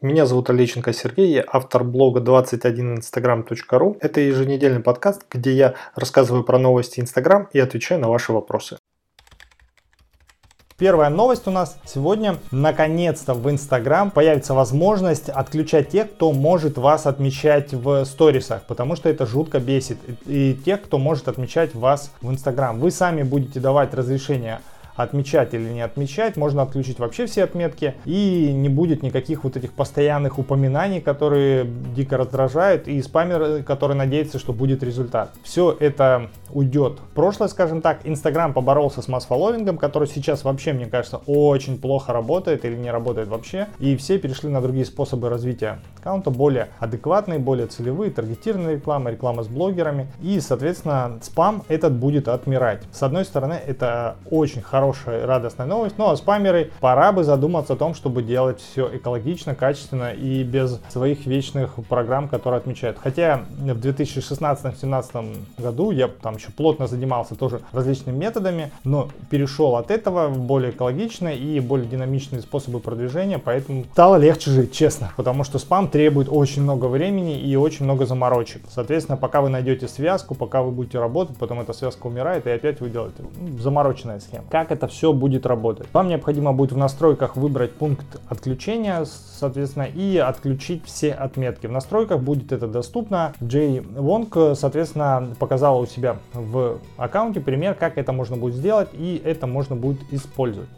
Меня зовут Олеченко Сергей, я автор блога 21instagram.ru. Это еженедельный подкаст, где я рассказываю про новости Instagram и отвечаю на ваши вопросы. Первая новость у нас сегодня. Наконец-то в Instagram появится возможность отключать тех, кто может вас отмечать в сторисах, потому что это жутко бесит. И тех, кто может отмечать вас в Instagram. Вы сами будете давать разрешение отмечать или не отмечать. Можно отключить вообще все отметки и не будет никаких вот этих постоянных упоминаний, которые дико раздражают и спамер, который надеется, что будет результат. Все это уйдет прошлое, скажем так. Инстаграм поборолся с масс-фолловингом, который сейчас вообще, мне кажется, очень плохо работает или не работает вообще. И все перешли на другие способы развития аккаунта, более адекватные, более целевые, таргетированная реклама, реклама с блогерами. И, соответственно, спам этот будет отмирать. С одной стороны, это очень хорошая, радостная новость, но спамеры пора бы задуматься о том, чтобы делать все экологично, качественно и без своих вечных программ, которые отмечают. Хотя в 2016-2017 году я там еще плотно занимался тоже различными методами, но перешел от этого в более экологичные и более динамичные способы продвижения, поэтому стало легче жить, честно, потому что спам требует очень много времени и очень много заморочек. Соответственно, пока вы найдете связку, пока вы будете работать, потом эта связка умирает, и опять вы делаете ну, замороченная схема. Как это все будет работать? Вам необходимо будет в настройках выбрать пункт отключения, соответственно, и отключить все отметки. В настройках будет это доступно. Джей Вонг, соответственно, показала у себя в аккаунте пример, как это можно будет сделать, и это можно будет использовать.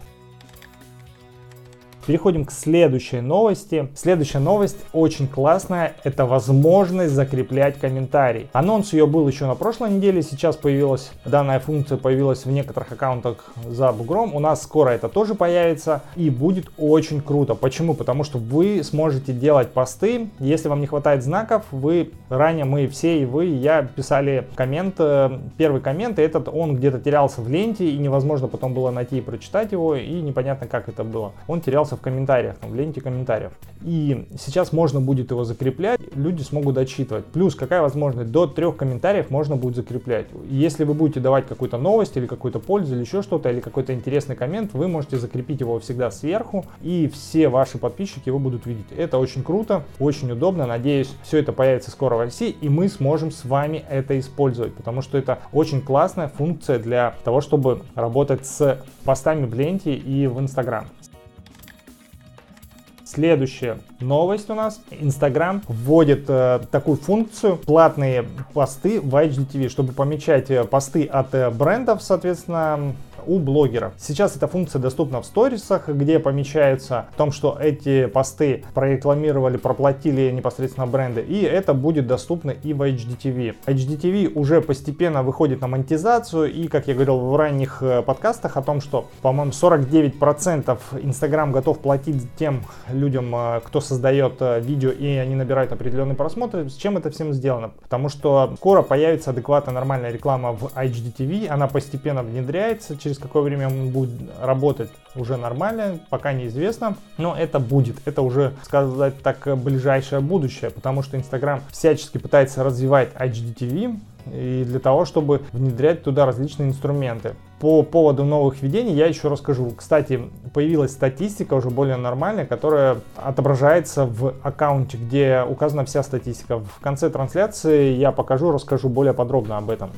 Переходим к следующей новости. Следующая новость очень классная. Это возможность закреплять комментарий. Анонс ее был еще на прошлой неделе. Сейчас появилась данная функция, появилась в некоторых аккаунтах за бугром. У нас скоро это тоже появится и будет очень круто. Почему? Потому что вы сможете делать посты. Если вам не хватает знаков, вы ранее мы все и вы, и я писали коммент. Э, первый коммент, и этот он где-то терялся в ленте и невозможно потом было найти и прочитать его и непонятно как это было. Он терялся в комментариях, там, в ленте комментариев. И сейчас можно будет его закреплять, люди смогут отчитывать. Плюс какая возможность? До трех комментариев можно будет закреплять. Если вы будете давать какую-то новость или какую-то пользу или еще что-то, или какой-то интересный коммент, вы можете закрепить его всегда сверху, и все ваши подписчики его будут видеть. Это очень круто, очень удобно. Надеюсь, все это появится скоро в России, и мы сможем с вами это использовать, потому что это очень классная функция для того, чтобы работать с постами в ленте и в Инстаграм. Следующая новость у нас. Инстаграм вводит э, такую функцию платные посты в HDTV, чтобы помечать э, посты от э, брендов, соответственно, у блогеров. Сейчас эта функция доступна в сторисах, где помечается в том, что эти посты прорекламировали, проплатили непосредственно бренды, и это будет доступно и в HDTV. HDTV уже постепенно выходит на монетизацию, и, как я говорил в ранних э, подкастах о том, что, по-моему, 49% Instagram готов платить тем людям, э, кто создает э, видео, и они набирают определенные просмотры. С чем это всем сделано? Потому что скоро появится адекватная нормальная реклама в HDTV, она постепенно внедряется через какое время он будет работать уже нормально, пока неизвестно, но это будет, это уже, сказать так, ближайшее будущее, потому что Инстаграм всячески пытается развивать HDTV, и для того, чтобы внедрять туда различные инструменты. По поводу новых введений я еще расскажу. Кстати, появилась статистика уже более нормальная, которая отображается в аккаунте, где указана вся статистика. В конце трансляции я покажу, расскажу более подробно об этом.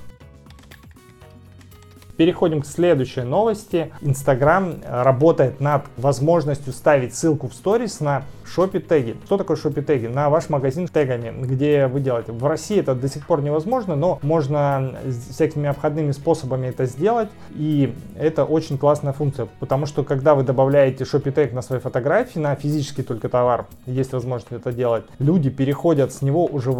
Переходим к следующей новости. Инстаграм работает над возможностью ставить ссылку в сторис на шопи теги. Что такое шопи теги? На ваш магазин тегами, где вы делаете. В России это до сих пор невозможно, но можно всякими обходными способами это сделать. И это очень классная функция, потому что когда вы добавляете шопи тег на свои фотографии, на физический только товар, есть возможность это делать, люди переходят с него уже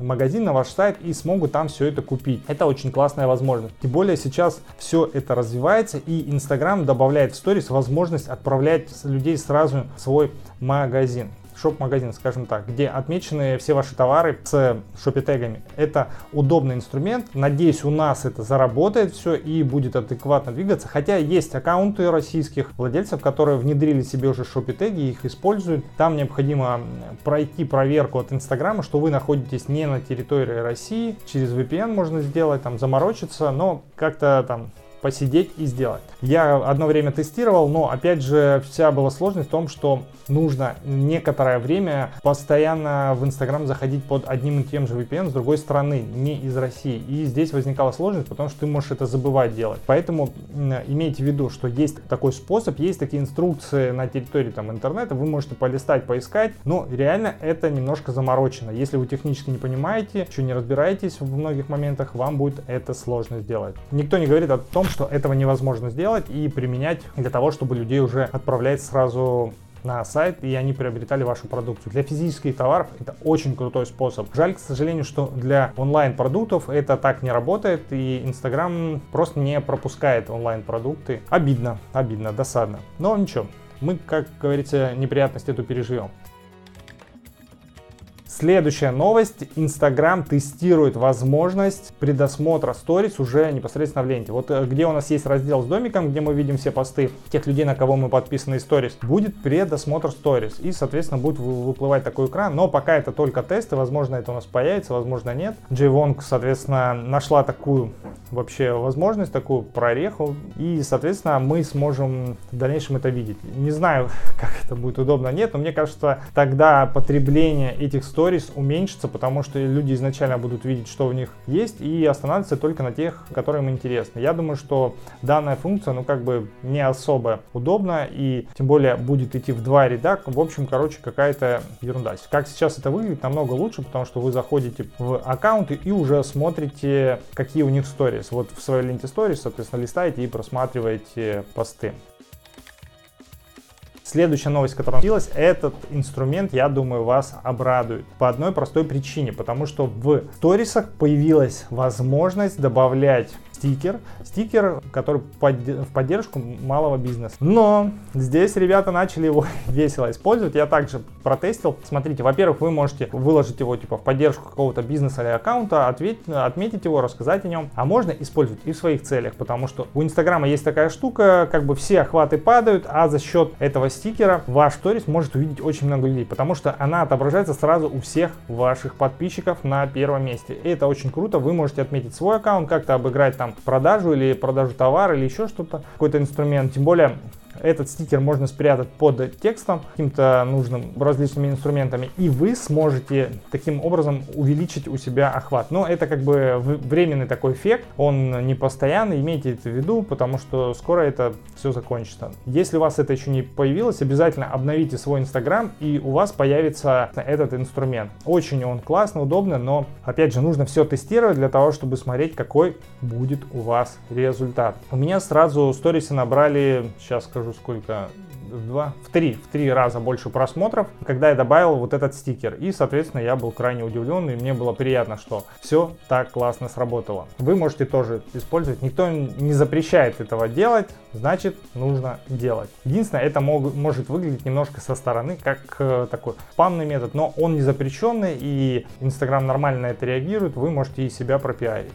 в магазин, на ваш сайт и смогут там все это купить. Это очень классная возможность. Тем более сейчас все это развивается и Инстаграм добавляет в сторис возможность отправлять людей сразу в свой магазин шоп-магазин, скажем так, где отмечены все ваши товары с шопи-тегами. Это удобный инструмент. Надеюсь, у нас это заработает все и будет адекватно двигаться. Хотя есть аккаунты российских владельцев, которые внедрили себе уже шопи-теги, их используют. Там необходимо пройти проверку от Инстаграма, что вы находитесь не на территории России. Через VPN можно сделать, там заморочиться, но как-то там посидеть и сделать. Я одно время тестировал, но опять же вся была сложность в том, что нужно некоторое время постоянно в Инстаграм заходить под одним и тем же VPN с другой стороны, не из России. И здесь возникала сложность, потому что ты можешь это забывать делать. Поэтому имейте в виду, что есть такой способ, есть такие инструкции на территории там, интернета, вы можете полистать, поискать, но реально это немножко заморочено. Если вы технически не понимаете, еще не разбираетесь в многих моментах, вам будет это сложно сделать. Никто не говорит о том, что этого невозможно сделать и применять для того, чтобы людей уже отправлять сразу на сайт, и они приобретали вашу продукцию. Для физических товаров это очень крутой способ. Жаль, к сожалению, что для онлайн-продуктов это так не работает, и Инстаграм просто не пропускает онлайн-продукты. Обидно, обидно, досадно. Но ничего, мы, как говорится, неприятность эту переживем. Следующая новость. Инстаграм тестирует возможность предосмотра сторис уже непосредственно в ленте. Вот э, где у нас есть раздел с домиком, где мы видим все посты тех людей, на кого мы подписаны сторис, будет предосмотр сторис. И, соответственно, будет выплывать такой экран. Но пока это только тесты, возможно, это у нас появится, возможно, нет. Джей Вонг, соответственно, нашла такую вообще возможность, такую прореху. И, соответственно, мы сможем в дальнейшем это видеть. Не знаю, как это будет удобно, нет, но мне кажется, тогда потребление этих сторис сторис уменьшится, потому что люди изначально будут видеть, что в них есть, и останавливаться только на тех, которые им интересны. Я думаю, что данная функция, ну, как бы не особо удобна, и тем более будет идти в два ряда. В общем, короче, какая-то ерунда. Как сейчас это выглядит, намного лучше, потому что вы заходите в аккаунты и уже смотрите, какие у них сторис. Вот в своей ленте сторис, соответственно, листаете и просматриваете посты. Следующая новость, которая случилась, этот инструмент, я думаю, вас обрадует. По одной простой причине, потому что в сторисах появилась возможность добавлять стикер. Стикер, который в поддержку малого бизнеса. Но здесь ребята начали его весело использовать. Я также протестил. Смотрите, во-первых, вы можете выложить его типа в поддержку какого-то бизнеса или аккаунта, ответить, отметить его, рассказать о нем. А можно использовать и в своих целях, потому что у Инстаграма есть такая штука, как бы все охваты падают, а за счет этого стикера ваш сторис может увидеть очень много людей, потому что она отображается сразу у всех ваших подписчиков на первом месте. И это очень круто. Вы можете отметить свой аккаунт, как-то обыграть там продажу или продажу товара или еще что-то, какой-то инструмент. Тем более этот стикер можно спрятать под текстом, каким-то нужным различными инструментами, и вы сможете таким образом увеличить у себя охват. Но это как бы временный такой эффект, он не постоянный, имейте это в виду, потому что скоро это все закончится. Если у вас это еще не появилось, обязательно обновите свой инстаграм, и у вас появится этот инструмент. Очень он классно, удобно, но опять же нужно все тестировать для того, чтобы смотреть, какой будет у вас результат. У меня сразу сторисы набрали, сейчас скажу, скажу сколько, в два, в три, в три раза больше просмотров, когда я добавил вот этот стикер. И, соответственно, я был крайне удивлен, и мне было приятно, что все так классно сработало. Вы можете тоже использовать. Никто не запрещает этого делать, значит, нужно делать. Единственное, это мог, может выглядеть немножко со стороны, как э, такой спамный метод, но он не запрещенный, и Инстаграм нормально на это реагирует, вы можете и себя пропиарить.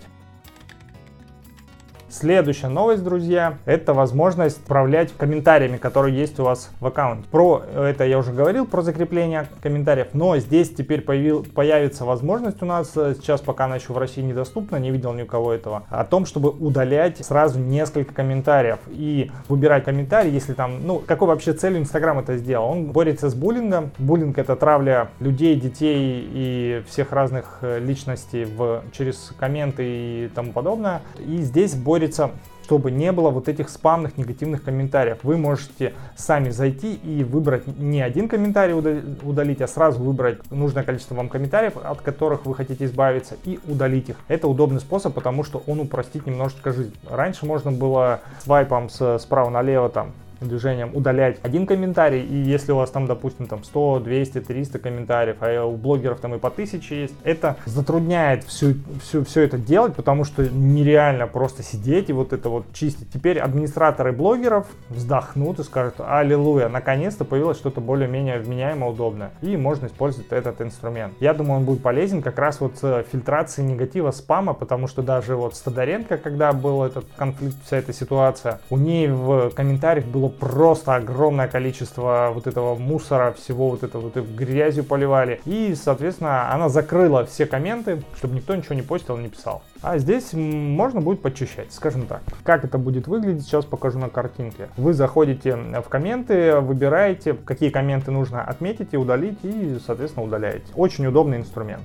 Следующая новость, друзья, это возможность управлять комментариями, которые есть у вас в аккаунте. Про это я уже говорил, про закрепление комментариев, но здесь теперь появил, появится возможность у нас, э, сейчас пока она еще в России недоступна, не видел ни у кого этого, о том, чтобы удалять сразу несколько комментариев и выбирать комментарий, если там, ну, какой вообще целью Инстаграм это сделал? Он борется с буллингом. Буллинг это травля людей, детей и всех разных э, личностей в, через комменты и тому подобное. И здесь борется борется чтобы не было вот этих спамных негативных комментариев. Вы можете сами зайти и выбрать не один комментарий удалить, а сразу выбрать нужное количество вам комментариев, от которых вы хотите избавиться, и удалить их. Это удобный способ, потому что он упростит немножечко жизнь. Раньше можно было свайпом справа налево там движением удалять один комментарий, и если у вас там, допустим, там 100, 200, 300 комментариев, а у блогеров там и по 1000 есть, это затрудняет всю, всю, все это делать, потому что нереально просто сидеть и вот это вот чистить. Теперь администраторы блогеров вздохнут и скажут, аллилуйя, наконец-то появилось что-то более-менее вменяемо удобное, и можно использовать этот инструмент. Я думаю, он будет полезен как раз вот с фильтрацией негатива спама, потому что даже вот с Тодоренко, когда был этот конфликт, вся эта ситуация, у ней в комментариях было просто огромное количество вот этого мусора, всего вот этого вот грязью поливали. И, соответственно, она закрыла все комменты, чтобы никто ничего не постил, не писал. А здесь можно будет подчищать, скажем так. Как это будет выглядеть, сейчас покажу на картинке. Вы заходите в комменты, выбираете, какие комменты нужно отметить и удалить, и, соответственно, удаляете. Очень удобный инструмент.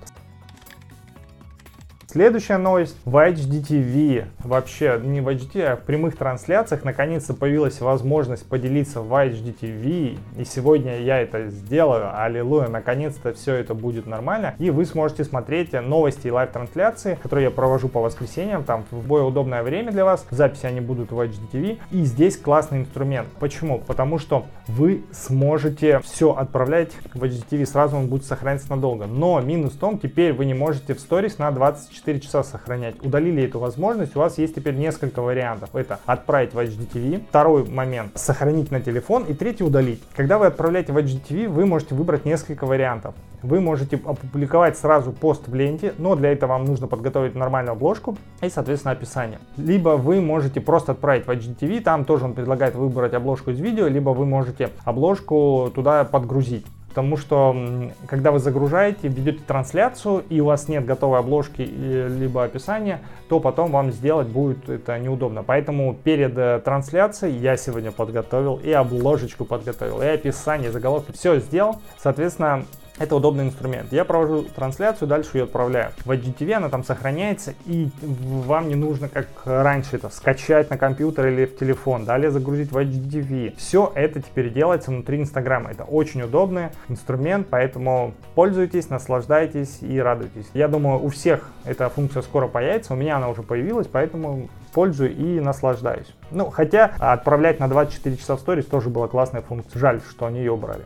Следующая новость. В IGTV, вообще не в IGTV, а в прямых трансляциях, наконец-то появилась возможность поделиться в IGTV. И сегодня я это сделаю. Аллилуйя, наконец-то все это будет нормально. И вы сможете смотреть новости и лайв-трансляции, которые я провожу по воскресеньям, там в более удобное время для вас. Записи они будут в IGTV. И здесь классный инструмент. Почему? Потому что вы сможете все отправлять в IGTV, сразу он будет сохраняться надолго. Но минус в том, теперь вы не можете в сторис на 24 24 часа сохранять. Удалили эту возможность, у вас есть теперь несколько вариантов. Это отправить в IGTV, второй момент сохранить на телефон и третий удалить. Когда вы отправляете в HDTV, вы можете выбрать несколько вариантов. Вы можете опубликовать сразу пост в ленте, но для этого вам нужно подготовить нормальную обложку и, соответственно, описание. Либо вы можете просто отправить в HDTV, там тоже он предлагает выбрать обложку из видео, либо вы можете обложку туда подгрузить. Потому что, когда вы загружаете, ведете трансляцию, и у вас нет готовой обложки либо описания, то потом вам сделать будет это неудобно. Поэтому перед э, трансляцией я сегодня подготовил и обложечку подготовил, и описание, заголовки, все сделал. Соответственно, это удобный инструмент. Я провожу трансляцию, дальше ее отправляю. В IGTV она там сохраняется, и вам не нужно, как раньше, это скачать на компьютер или в телефон, далее загрузить в IGTV. Все это теперь делается внутри Инстаграма. Это очень удобный инструмент, поэтому пользуйтесь, наслаждайтесь и радуйтесь. Я думаю, у всех эта функция скоро появится, у меня она уже появилась, поэтому пользую и наслаждаюсь. Ну, хотя отправлять на 24 часа в сторис тоже была классная функция. Жаль, что они ее убрали.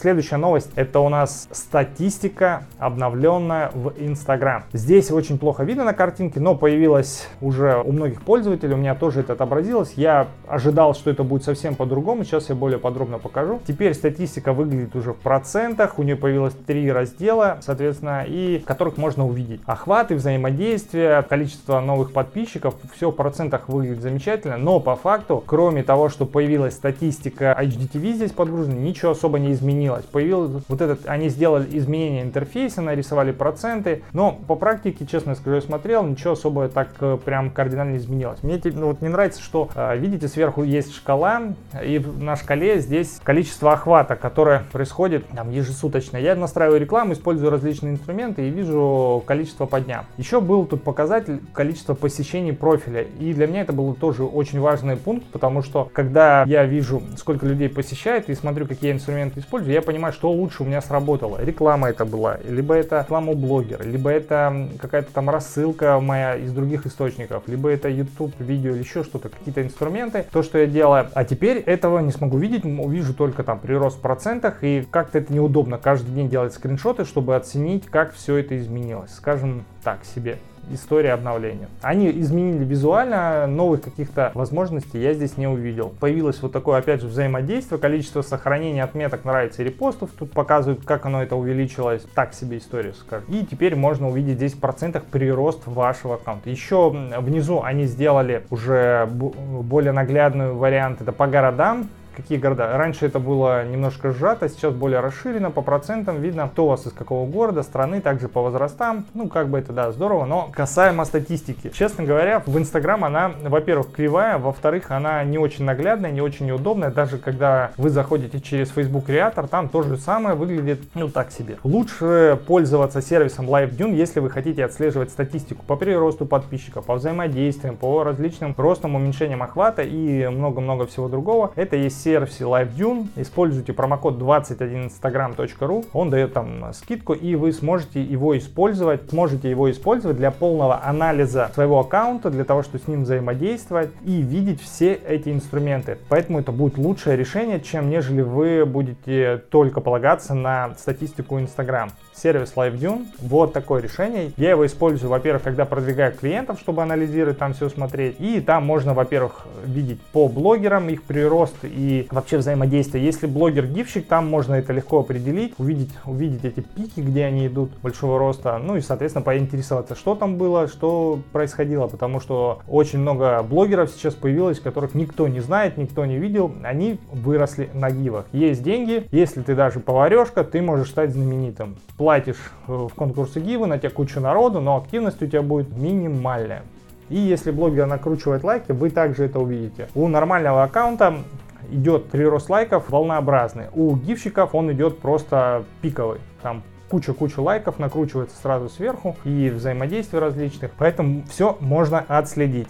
Следующая новость, это у нас статистика, обновленная в Instagram. Здесь очень плохо видно на картинке, но появилась уже у многих пользователей, у меня тоже это отобразилось. Я ожидал, что это будет совсем по-другому, сейчас я более подробно покажу. Теперь статистика выглядит уже в процентах, у нее появилось три раздела, соответственно, и в которых можно увидеть охваты, взаимодействие, количество новых подписчиков, все в процентах выглядит замечательно, но по факту, кроме того, что появилась статистика HDTV здесь подгружена, ничего особо не изменилось изменилось. Появилось вот этот, они сделали изменение интерфейса, нарисовали проценты, но по практике, честно скажу, я смотрел, ничего особо так э, прям кардинально не изменилось. Мне ну, вот не нравится, что, э, видите, сверху есть шкала, и на шкале здесь количество охвата, которое происходит там ежесуточно. Я настраиваю рекламу, использую различные инструменты и вижу количество по дням. Еще был тут показатель количества посещений профиля, и для меня это был тоже очень важный пункт, потому что когда я вижу, сколько людей посещает и смотрю, какие инструменты использую, я понимаю, что лучше у меня сработало. Реклама это была, либо это реклама у блогера, либо это какая-то там рассылка моя из других источников, либо это YouTube видео или еще что-то, какие-то инструменты, то, что я делаю. А теперь этого не смогу видеть, увижу только там прирост в процентах, и как-то это неудобно каждый день делать скриншоты, чтобы оценить, как все это изменилось. Скажем так себе история обновления. Они изменили визуально, новых каких-то возможностей я здесь не увидел. Появилось вот такое, опять же, взаимодействие, количество сохранения отметок нравится и репостов. Тут показывают, как оно это увеличилось. Так себе история скажем. И теперь можно увидеть здесь в процентах прирост вашего аккаунта. Еще внизу они сделали уже более наглядный вариант. Это по городам какие города. Раньше это было немножко сжато, сейчас более расширено, по процентам видно, кто у вас из какого города, страны, также по возрастам. Ну, как бы это, да, здорово, но касаемо статистики. Честно говоря, в Инстаграм она, во-первых, кривая, во-вторых, она не очень наглядная, не очень удобная. Даже когда вы заходите через Facebook Creator, там то же самое выглядит, ну, так себе. Лучше пользоваться сервисом LiveDune, если вы хотите отслеживать статистику по приросту подписчиков, по взаимодействиям, по различным ростам, уменьшениям охвата и много-много всего другого. Это есть сервисе LiveDune. Используйте промокод 21instagram.ru. Он дает там скидку, и вы сможете его использовать. Сможете его использовать для полного анализа своего аккаунта, для того, чтобы с ним взаимодействовать и видеть все эти инструменты. Поэтому это будет лучшее решение, чем нежели вы будете только полагаться на статистику Instagram сервис LiveDune. Вот такое решение. Я его использую, во-первых, когда продвигаю клиентов, чтобы анализировать, там все смотреть. И там можно, во-первых, видеть по блогерам их прирост и вообще взаимодействия. Если блогер-гифщик, там можно это легко определить, увидеть, увидеть эти пики, где они идут большого роста, ну и, соответственно, поинтересоваться, что там было, что происходило, потому что очень много блогеров сейчас появилось, которых никто не знает, никто не видел, они выросли на гивах. Есть деньги, если ты даже поварешка, ты можешь стать знаменитым. Платишь э, в конкурсы гивы, на тебя кучу народу, но активность у тебя будет минимальная. И если блогер накручивает лайки, вы также это увидите. У нормального аккаунта идет прирост лайков волнообразный. У гифщиков он идет просто пиковый. Там куча-куча лайков накручивается сразу сверху и взаимодействий различных. Поэтому все можно отследить.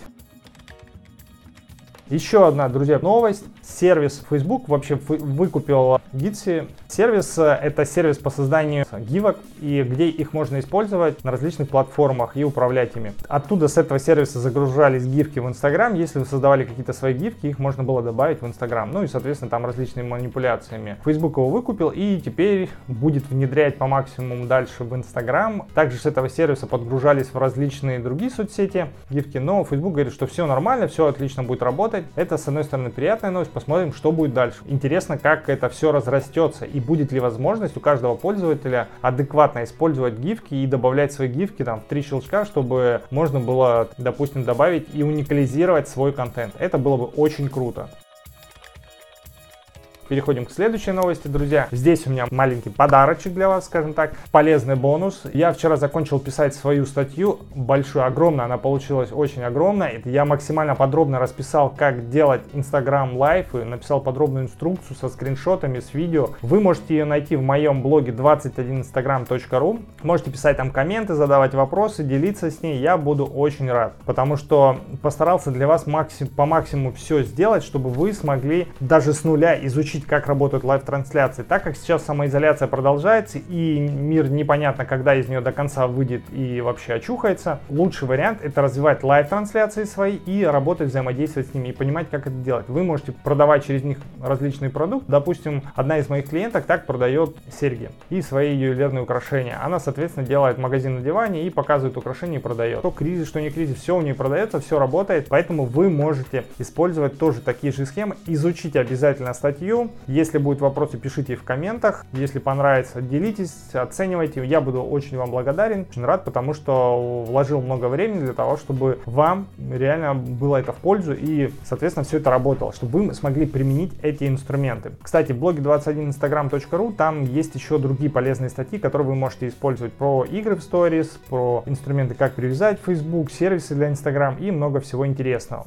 Еще одна, друзья, новость. Сервис Facebook вообще выкупил Gitsi. Сервис э, — это сервис по созданию гивок, и где их можно использовать на различных платформах и управлять ими. Оттуда с этого сервиса загружались гифки в Instagram. Если вы создавали какие-то свои гифки, их можно было добавить в Instagram. Ну и, соответственно, там различными манипуляциями. Facebook его выкупил и теперь будет внедрять по максимуму дальше в Instagram. Также с этого сервиса подгружались в различные другие соцсети гифки, но Facebook говорит, что все нормально, все отлично будет работать. Это, с одной стороны, приятная новость, посмотрим, что будет дальше. Интересно, как это все разрастется и будет ли возможность у каждого пользователя адекватно использовать гифки и добавлять свои гифки там в три щелчка, чтобы можно было, допустим, добавить и уникализировать свой контент. Это было бы очень круто. Переходим к следующей новости, друзья. Здесь у меня маленький подарочек для вас, скажем так, полезный бонус. Я вчера закончил писать свою статью, большую, огромную, она получилась очень огромная. Я максимально подробно расписал, как делать Instagram Live, и написал подробную инструкцию со скриншотами, с видео. Вы можете ее найти в моем блоге 21instagram.ru. Можете писать там комменты, задавать вопросы, делиться с ней. Я буду очень рад, потому что постарался для вас максим, по максимуму все сделать, чтобы вы смогли даже с нуля изучить изучить, как работают лайв-трансляции. Так как сейчас самоизоляция продолжается и мир непонятно, когда из нее до конца выйдет и вообще очухается, лучший вариант это развивать лайв-трансляции свои и работать, взаимодействовать с ними и понимать, как это делать. Вы можете продавать через них различные продукты. Допустим, одна из моих клиенток так продает серьги и свои ювелирные украшения. Она, соответственно, делает магазин на диване и показывает украшения и продает. Что кризис, что не кризис, все у нее продается, все работает. Поэтому вы можете использовать тоже такие же схемы. Изучите обязательно статью, если будут вопросы, пишите в комментах. Если понравится, делитесь, оценивайте. Я буду очень вам благодарен, очень рад, потому что вложил много времени для того, чтобы вам реально было это в пользу и, соответственно, все это работало, чтобы вы смогли применить эти инструменты. Кстати, в блоге 21instagram.ru там есть еще другие полезные статьи, которые вы можете использовать про игры в сторис, про инструменты, как привязать Facebook, сервисы для Instagram и много всего интересного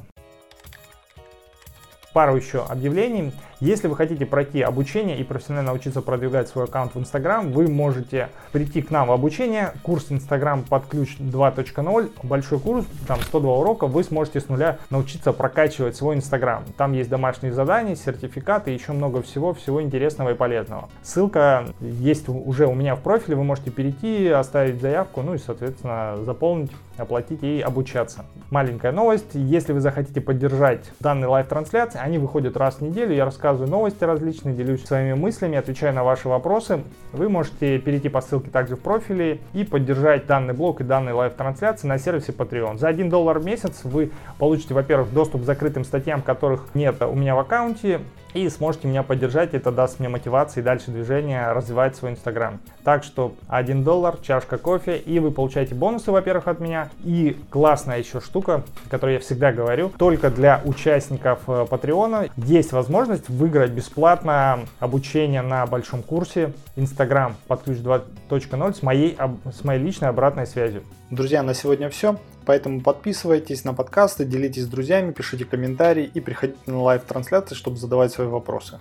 пару еще объявлений. Если вы хотите пройти обучение и профессионально научиться продвигать свой аккаунт в Instagram, вы можете прийти к нам в обучение. Курс Instagram под ключ 2.0, большой курс, там 102 урока, вы сможете с нуля научиться прокачивать свой Instagram. Там есть домашние задания, сертификаты, еще много всего, всего интересного и полезного. Ссылка есть уже у меня в профиле, вы можете перейти, оставить заявку, ну и, соответственно, заполнить, оплатить и обучаться. Маленькая новость, если вы захотите поддержать данные лайв-трансляции, они выходят раз в неделю, я рассказываю рассказываю новости различные, делюсь своими мыслями, отвечаю на ваши вопросы. Вы можете перейти по ссылке также в профиле и поддержать данный блог и данные лайв-трансляции на сервисе Patreon. За 1 доллар в месяц вы получите, во-первых, доступ к закрытым статьям, которых нет у меня в аккаунте, и сможете меня поддержать, это даст мне мотивации и дальше движение развивать свой инстаграм. Так что 1 доллар, чашка кофе, и вы получаете бонусы, во-первых, от меня. И классная еще штука, которую я всегда говорю, только для участников э, Patreon а есть возможность выиграть бесплатно обучение на большом курсе Инстаграм под ключ 2.0 с моей, с моей личной обратной связью. Друзья, на сегодня все. Поэтому подписывайтесь на подкасты, делитесь с друзьями, пишите комментарии и приходите на лайв-трансляции, чтобы задавать свои вопросы.